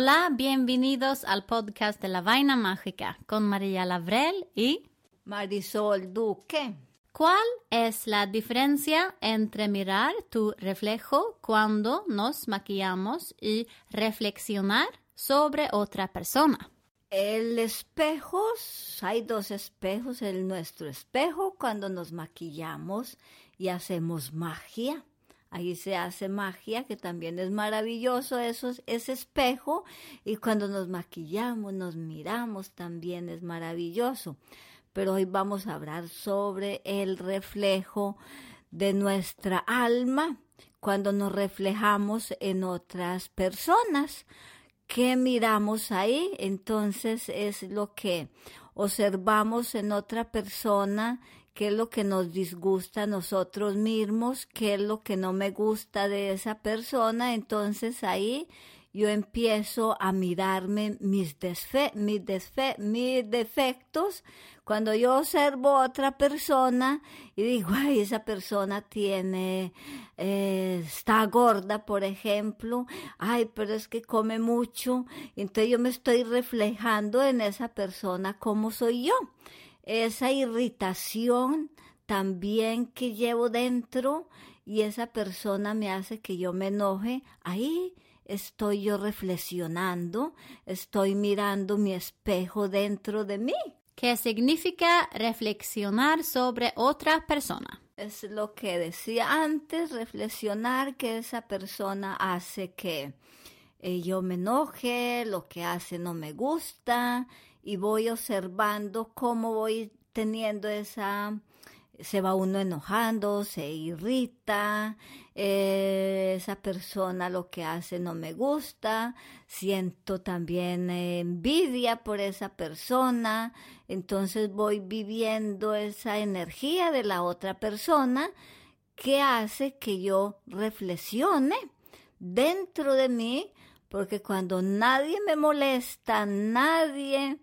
Hola, bienvenidos al podcast de la Vaina Mágica con María Lavrel y Marisol Duque. ¿Cuál es la diferencia entre mirar tu reflejo cuando nos maquillamos y reflexionar sobre otra persona? El espejo, hay dos espejos, el nuestro espejo cuando nos maquillamos y hacemos magia. Ahí se hace magia, que también es maravilloso eso, ese espejo. Y cuando nos maquillamos, nos miramos, también es maravilloso. Pero hoy vamos a hablar sobre el reflejo de nuestra alma cuando nos reflejamos en otras personas. ¿Qué miramos ahí? Entonces es lo que observamos en otra persona qué es lo que nos disgusta a nosotros mismos, qué es lo que no me gusta de esa persona, entonces ahí yo empiezo a mirarme mis, mis, mis defectos. Cuando yo observo a otra persona y digo, ay, esa persona tiene, eh, está gorda, por ejemplo, ay, pero es que come mucho, entonces yo me estoy reflejando en esa persona como soy yo esa irritación también que llevo dentro y esa persona me hace que yo me enoje, ahí estoy yo reflexionando, estoy mirando mi espejo dentro de mí. ¿Qué significa reflexionar sobre otra persona? Es lo que decía antes, reflexionar que esa persona hace que eh, yo me enoje, lo que hace no me gusta, y voy observando cómo voy teniendo esa, se va uno enojando, se irrita, eh, esa persona lo que hace no me gusta, siento también envidia por esa persona, entonces voy viviendo esa energía de la otra persona que hace que yo reflexione dentro de mí porque cuando nadie me molesta, nadie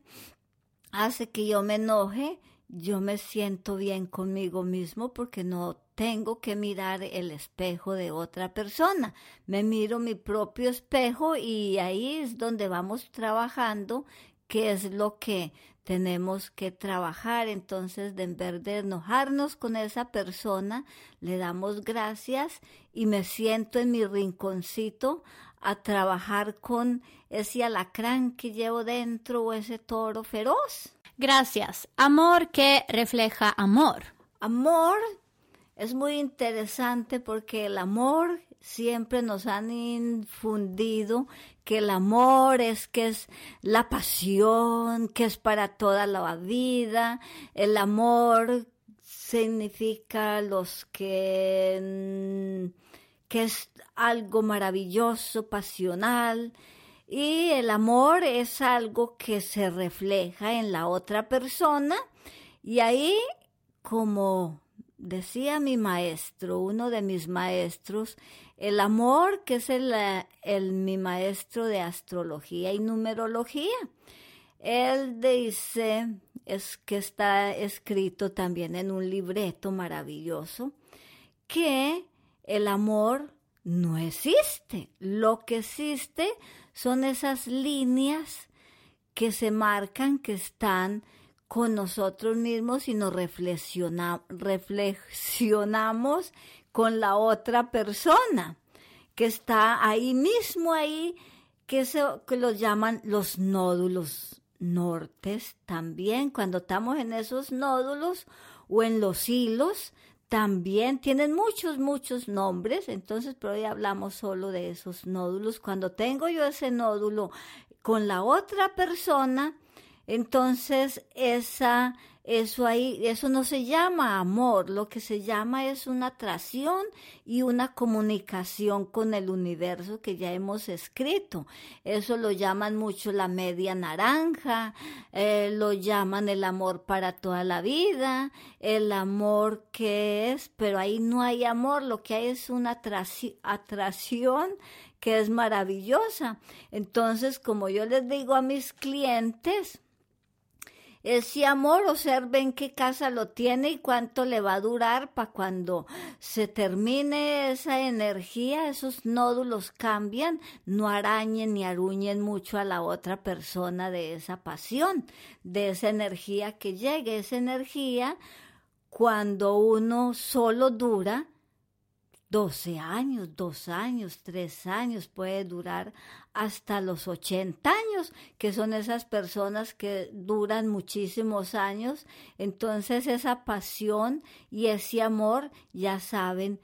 hace que yo me enoje, yo me siento bien conmigo mismo porque no tengo que mirar el espejo de otra persona. Me miro mi propio espejo y ahí es donde vamos trabajando qué es lo que tenemos que trabajar. Entonces, en vez de enojarnos con esa persona, le damos gracias y me siento en mi rinconcito a trabajar con ese alacrán que llevo dentro o ese toro feroz. Gracias. Amor que refleja amor. Amor es muy interesante porque el amor siempre nos han infundido que el amor es que es la pasión, que es para toda la vida. El amor significa los que que es algo maravilloso, pasional, y el amor es algo que se refleja en la otra persona, y ahí, como decía mi maestro, uno de mis maestros, el amor, que es el, el, mi maestro de astrología y numerología, él dice, es que está escrito también en un libreto maravilloso, que el amor no existe. Lo que existe son esas líneas que se marcan, que están con nosotros mismos y nos reflexionamos con la otra persona, que está ahí mismo, ahí, que, se, que los llaman los nódulos nortes también, cuando estamos en esos nódulos o en los hilos, también tienen muchos, muchos nombres, entonces, pero hoy hablamos solo de esos nódulos. Cuando tengo yo ese nódulo con la otra persona, entonces esa eso ahí, eso no se llama amor, lo que se llama es una atracción y una comunicación con el universo que ya hemos escrito. Eso lo llaman mucho la media naranja, eh, lo llaman el amor para toda la vida, el amor que es, pero ahí no hay amor, lo que hay es una atracción que es maravillosa. Entonces, como yo les digo a mis clientes, ese amor observen qué casa lo tiene y cuánto le va a durar para cuando se termine esa energía, esos nódulos cambian, no arañen ni aruñen mucho a la otra persona de esa pasión, de esa energía que llegue, esa energía cuando uno solo dura 12 años, dos años, tres años, puede durar hasta los 80 años, que son esas personas que duran muchísimos años. Entonces esa pasión y ese amor ya saben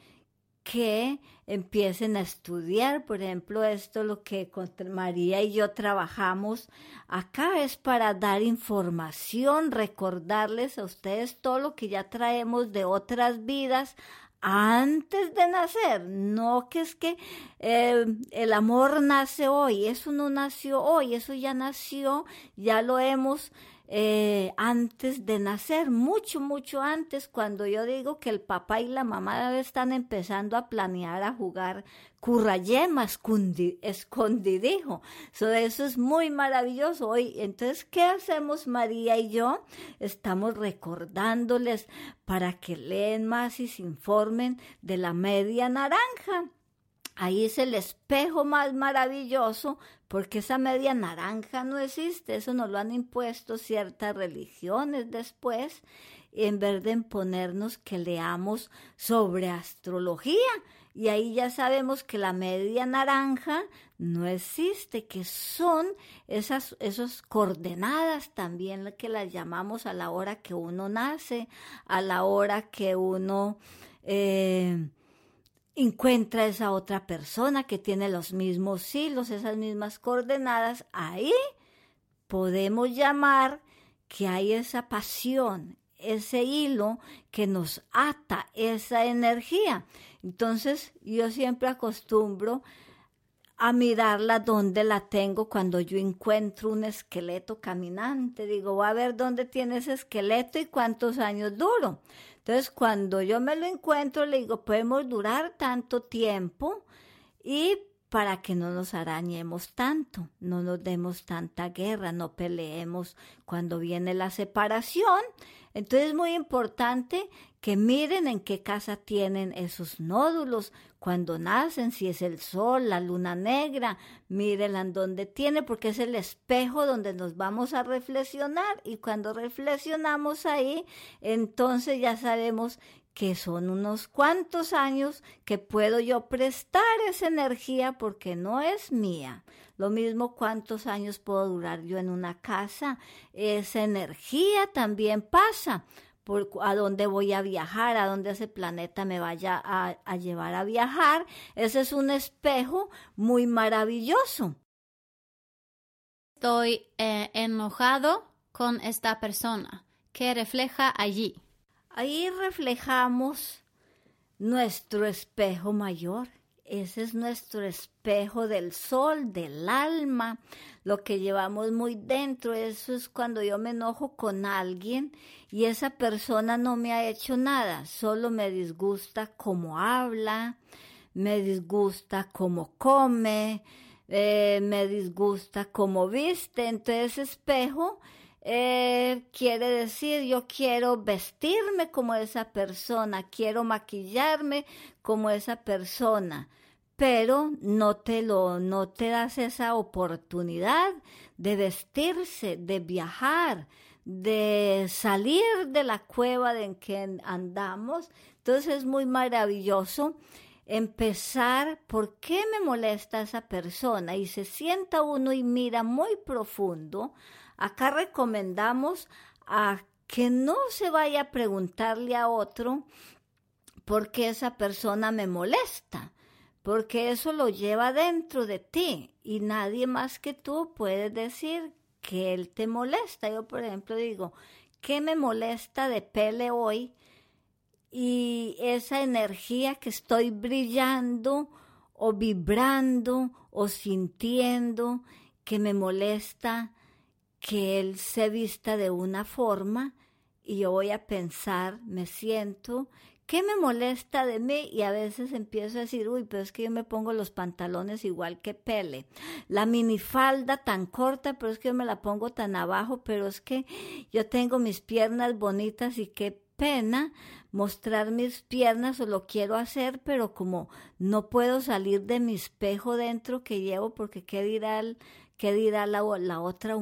que empiecen a estudiar. Por ejemplo, esto lo que María y yo trabajamos acá es para dar información, recordarles a ustedes todo lo que ya traemos de otras vidas antes de nacer, no que es que eh, el amor nace hoy, eso no nació hoy, eso ya nació, ya lo hemos eh, antes de nacer, mucho, mucho antes, cuando yo digo que el papá y la mamá están empezando a planear, a jugar currayema, escondidijo. So, eso es muy maravilloso hoy. Entonces, ¿qué hacemos María y yo? Estamos recordándoles para que leen más y se informen de la media naranja. Ahí es el espejo más maravilloso porque esa media naranja no existe, eso nos lo han impuesto ciertas religiones después, en vez de imponernos que leamos sobre astrología. Y ahí ya sabemos que la media naranja no existe, que son esas, coordenadas también que las llamamos a la hora que uno nace, a la hora que uno... Eh, encuentra esa otra persona que tiene los mismos hilos, esas mismas coordenadas, ahí podemos llamar que hay esa pasión, ese hilo que nos ata esa energía. Entonces yo siempre acostumbro a mirarla donde la tengo cuando yo encuentro un esqueleto caminante. Digo, voy a ver dónde tiene ese esqueleto y cuántos años duro. Entonces, cuando yo me lo encuentro, le digo, podemos durar tanto tiempo y para que no nos arañemos tanto, no nos demos tanta guerra, no peleemos cuando viene la separación. Entonces es muy importante que miren en qué casa tienen esos nódulos cuando nacen, si es el sol, la luna negra, mírenla en donde tiene, porque es el espejo donde nos vamos a reflexionar y cuando reflexionamos ahí, entonces ya sabemos que son unos cuantos años que puedo yo prestar esa energía porque no es mía. Lo mismo cuántos años puedo durar yo en una casa. Esa energía también pasa por a dónde voy a viajar, a dónde ese planeta me vaya a, llevar a viajar. Ese es un espejo muy maravilloso. Estoy eh, enojado con esta persona. ¿Qué refleja allí? Ahí reflejamos nuestro espejo mayor. Ese es nuestro espejo del sol, del alma, lo que llevamos muy dentro. Eso es cuando yo me enojo con alguien y esa persona no me ha hecho nada, solo me disgusta cómo habla, me disgusta cómo come, eh, me disgusta cómo viste. Entonces, espejo eh, quiere decir yo quiero vestirme como esa persona, quiero maquillarme como esa persona, pero no te lo, no te das esa oportunidad de vestirse, de viajar, de salir de la cueva en que andamos. Entonces es muy maravilloso empezar por qué me molesta esa persona y se sienta uno y mira muy profundo Acá recomendamos a que no se vaya a preguntarle a otro por qué esa persona me molesta, porque eso lo lleva dentro de ti y nadie más que tú puede decir que él te molesta. Yo, por ejemplo, digo, ¿qué me molesta de Pele hoy? Y esa energía que estoy brillando o vibrando o sintiendo que me molesta que él se vista de una forma y yo voy a pensar, me siento ¿Qué me molesta de mí? Y a veces empiezo a decir, uy, pero es que yo me pongo los pantalones igual que Pele. La minifalda tan corta, pero es que yo me la pongo tan abajo, pero es que yo tengo mis piernas bonitas y qué pena mostrar mis piernas o lo quiero hacer, pero como no puedo salir de mi espejo dentro que llevo, porque qué dirá, qué dirá la, la otra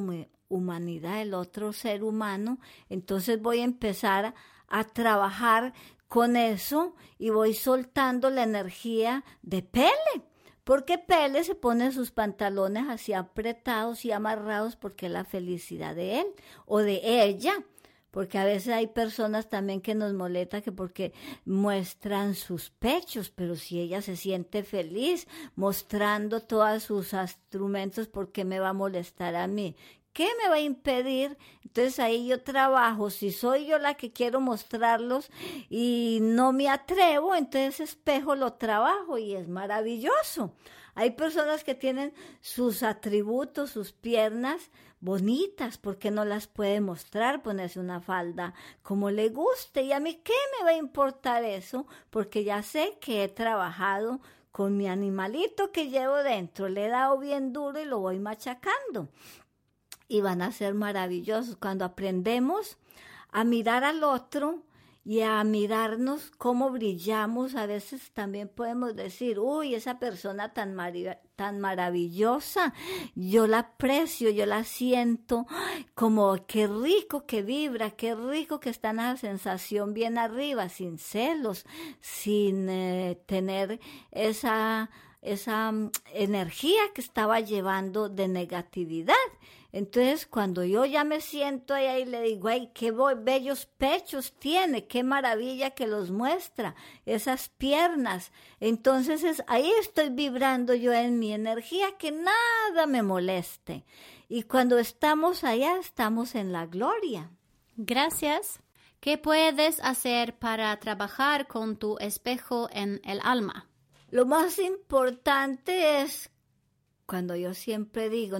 humanidad, el otro ser humano, entonces voy a empezar a trabajar con eso y voy soltando la energía de Pele. Porque Pele se pone sus pantalones así apretados y amarrados porque es la felicidad de él o de ella. Porque a veces hay personas también que nos molesta que porque muestran sus pechos, pero si ella se siente feliz mostrando todos sus instrumentos, ¿por qué me va a molestar a mí? ¿Qué me va a impedir? Entonces ahí yo trabajo. Si soy yo la que quiero mostrarlos y no me atrevo, entonces espejo lo trabajo y es maravilloso. Hay personas que tienen sus atributos, sus piernas bonitas, porque no las puede mostrar, ponerse una falda como le guste. ¿Y a mí qué me va a importar eso? Porque ya sé que he trabajado con mi animalito que llevo dentro, le he dado bien duro y lo voy machacando y van a ser maravillosos. Cuando aprendemos a mirar al otro y a mirarnos cómo brillamos, a veces también podemos decir, uy, esa persona tan, tan maravillosa, yo la aprecio, yo la siento, como qué rico que vibra, qué rico que está en la sensación bien arriba, sin celos, sin eh, tener esa, esa mm, energía que estaba llevando de negatividad. Entonces, cuando yo ya me siento ahí y le digo, ay, qué bellos pechos tiene, qué maravilla que los muestra, esas piernas. Entonces, es, ahí estoy vibrando yo en mi energía, que nada me moleste. Y cuando estamos allá, estamos en la gloria. Gracias. ¿Qué puedes hacer para trabajar con tu espejo en el alma? Lo más importante es cuando yo siempre digo,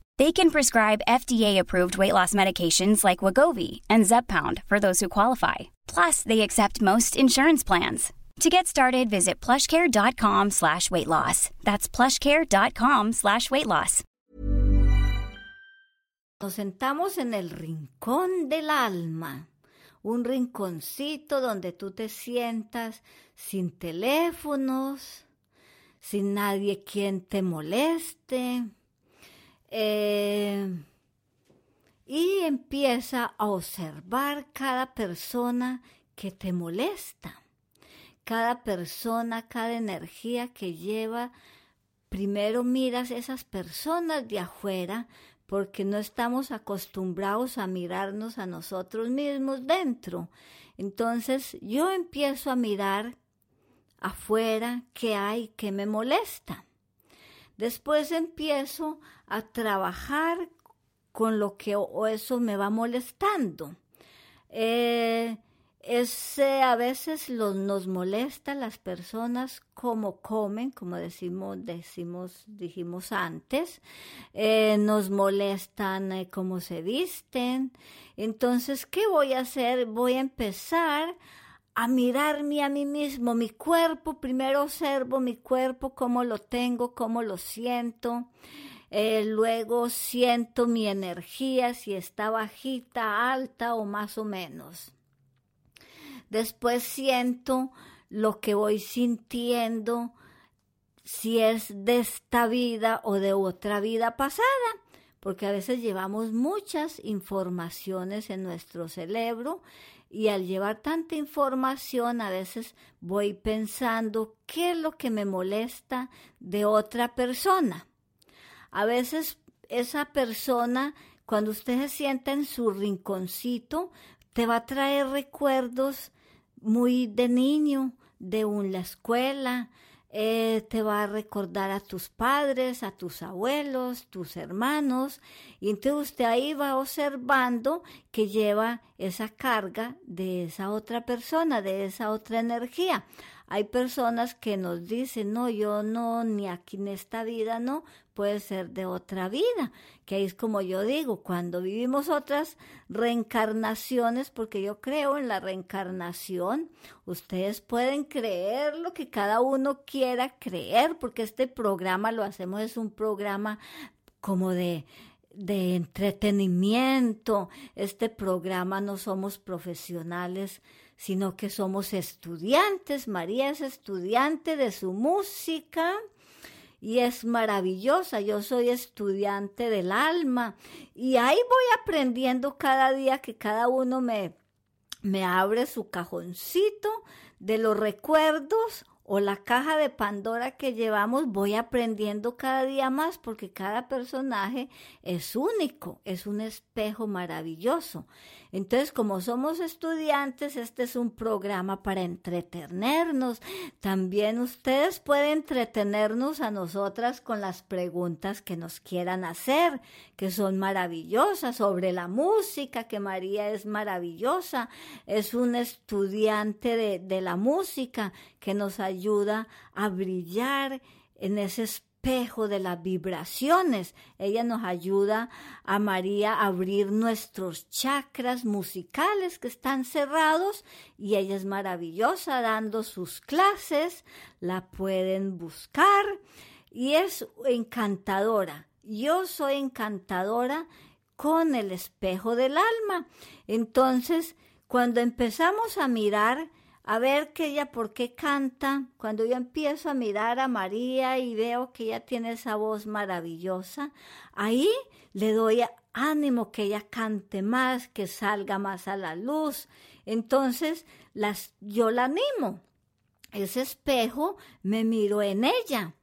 They can prescribe FDA-approved weight loss medications like Wagovi and Zepbound for those who qualify. Plus, they accept most insurance plans. To get started, visit plushcare.com slash weight loss. That's plushcare.com slash weight loss. Nos sentamos en el rincón del alma. Un rinconcito donde tú te sientas sin teléfonos, sin nadie quien te moleste Eh, y empieza a observar cada persona que te molesta, cada persona, cada energía que lleva. Primero miras esas personas de afuera porque no estamos acostumbrados a mirarnos a nosotros mismos dentro. Entonces yo empiezo a mirar afuera qué hay que me molesta. Después empiezo a trabajar con lo que o eso me va molestando. Eh, a veces los, nos molesta las personas como comen, como decimos, decimos, dijimos antes, eh, nos molestan eh, cómo se visten. Entonces, ¿qué voy a hacer? Voy a empezar a mirarme a mí mismo, mi cuerpo, primero observo mi cuerpo, cómo lo tengo, cómo lo siento. Eh, luego siento mi energía, si está bajita, alta o más o menos. Después siento lo que voy sintiendo, si es de esta vida o de otra vida pasada, porque a veces llevamos muchas informaciones en nuestro cerebro y al llevar tanta información a veces voy pensando qué es lo que me molesta de otra persona. A veces esa persona, cuando usted se sienta en su rinconcito, te va a traer recuerdos muy de niño, de la escuela, eh, te va a recordar a tus padres, a tus abuelos, tus hermanos, y entonces usted ahí va observando que lleva esa carga de esa otra persona, de esa otra energía. Hay personas que nos dicen, no, yo no, ni aquí en esta vida no, puede ser de otra vida, que es como yo digo, cuando vivimos otras reencarnaciones, porque yo creo en la reencarnación, ustedes pueden creer lo que cada uno quiera creer, porque este programa lo hacemos, es un programa como de de entretenimiento. Este programa no somos profesionales sino que somos estudiantes. María es estudiante de su música y es maravillosa. Yo soy estudiante del alma y ahí voy aprendiendo cada día que cada uno me, me abre su cajoncito de los recuerdos o la caja de Pandora que llevamos, voy aprendiendo cada día más porque cada personaje es único, es un espejo maravilloso. Entonces, como somos estudiantes, este es un programa para entretenernos. También ustedes pueden entretenernos a nosotras con las preguntas que nos quieran hacer, que son maravillosas, sobre la música, que María es maravillosa, es un estudiante de, de la música que nos ayuda a brillar en ese espejo de las vibraciones. Ella nos ayuda a María a abrir nuestros chakras musicales que están cerrados y ella es maravillosa dando sus clases, la pueden buscar y es encantadora. Yo soy encantadora con el espejo del alma. Entonces, cuando empezamos a mirar a ver que ella por qué canta. Cuando yo empiezo a mirar a María y veo que ella tiene esa voz maravillosa, ahí le doy ánimo que ella cante más, que salga más a la luz. Entonces, las, yo la animo. Ese espejo me miro en ella.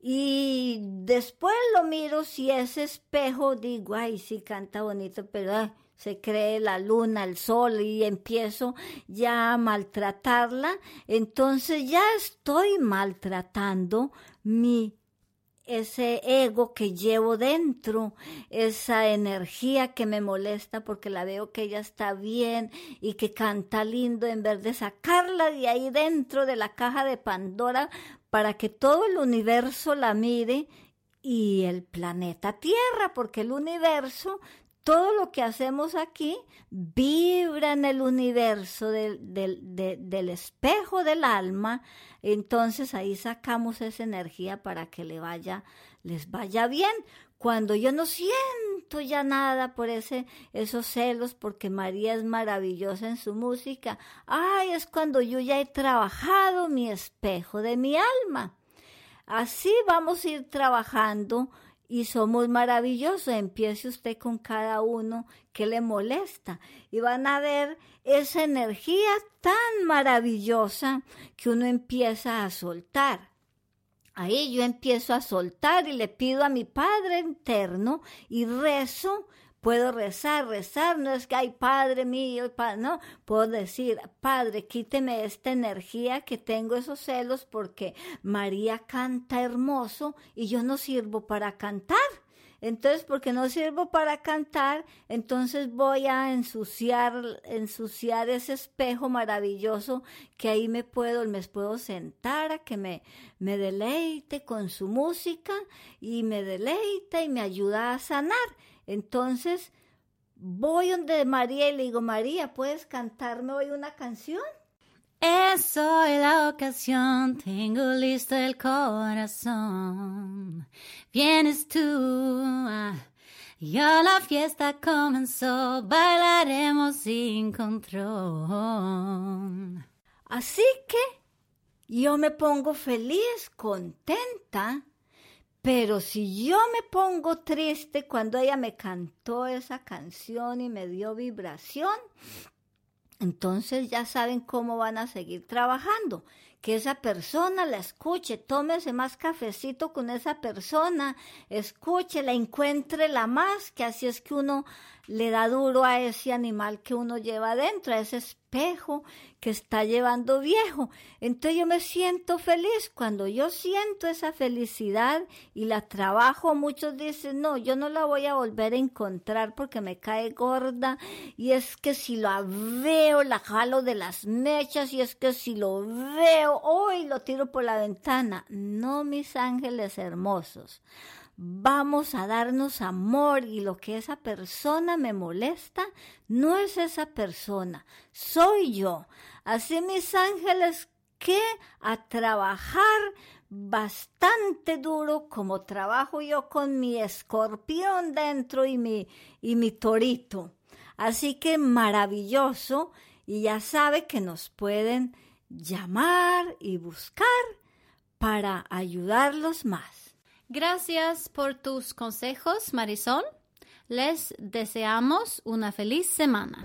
Y después lo miro si ese espejo digo, ay, sí canta bonito, pero se cree la luna, el sol y empiezo ya a maltratarla, entonces ya estoy maltratando mi ese ego que llevo dentro, esa energía que me molesta porque la veo que ella está bien y que canta lindo en vez de sacarla de ahí dentro de la caja de Pandora para que todo el universo la mire y el planeta Tierra, porque el universo todo lo que hacemos aquí vibra en el universo del, del, espejo del alma, entonces ahí sacamos esa energía para que le vaya, les vaya bien. Cuando yo no siento ya nada por ese, esos celos, porque María es maravillosa en su música, ay, es cuando yo ya he trabajado mi espejo de mi alma. Así vamos a ir trabajando y somos maravillosos. Empiece usted con cada uno que le molesta y van a ver esa energía tan maravillosa que uno empieza a soltar. Ahí yo empiezo a soltar y le pido a mi Padre interno y rezo Puedo rezar, rezar, no es que, hay Padre mío, no, puedo decir, Padre, quíteme esta energía que tengo esos celos porque María canta hermoso y yo no sirvo para cantar. entonces porque no sirvo para cantar, entonces voy a ensuciar, ensuciar ese espejo maravilloso que ahí me puedo, me puedo sentar a que me, me deleite con su música y me deleita y me ayuda a sanar. Entonces voy donde María y le digo, María, ¿puedes cantarme hoy una canción? Es hoy la ocasión, tengo listo el corazón. Vienes tú, ah, ya la fiesta comenzó, bailaremos sin control. Así que yo me pongo feliz, contenta, pero si yo me pongo triste cuando ella me cantó esa canción y me dio vibración, entonces ya saben cómo van a seguir trabajando. Que esa persona la escuche, tómese más cafecito con esa persona, escúchela, encuéntrela más, que así es que uno le da duro a ese animal que uno lleva adentro, a ese espejo que está llevando viejo. Entonces yo me siento feliz. Cuando yo siento esa felicidad y la trabajo, muchos dicen, no, yo no la voy a volver a encontrar porque me cae gorda. Y es que si la veo, la jalo de las mechas. Y es que si lo veo, hoy lo tiro por la ventana. No, mis ángeles hermosos vamos a darnos amor y lo que esa persona me molesta no es esa persona, soy yo. Así mis ángeles que a trabajar bastante duro como trabajo yo con mi escorpión dentro y mi, y mi torito. Así que maravilloso y ya sabe que nos pueden llamar y buscar para ayudarlos más. Gracias por tus consejos, Marisol. Les deseamos una feliz semana.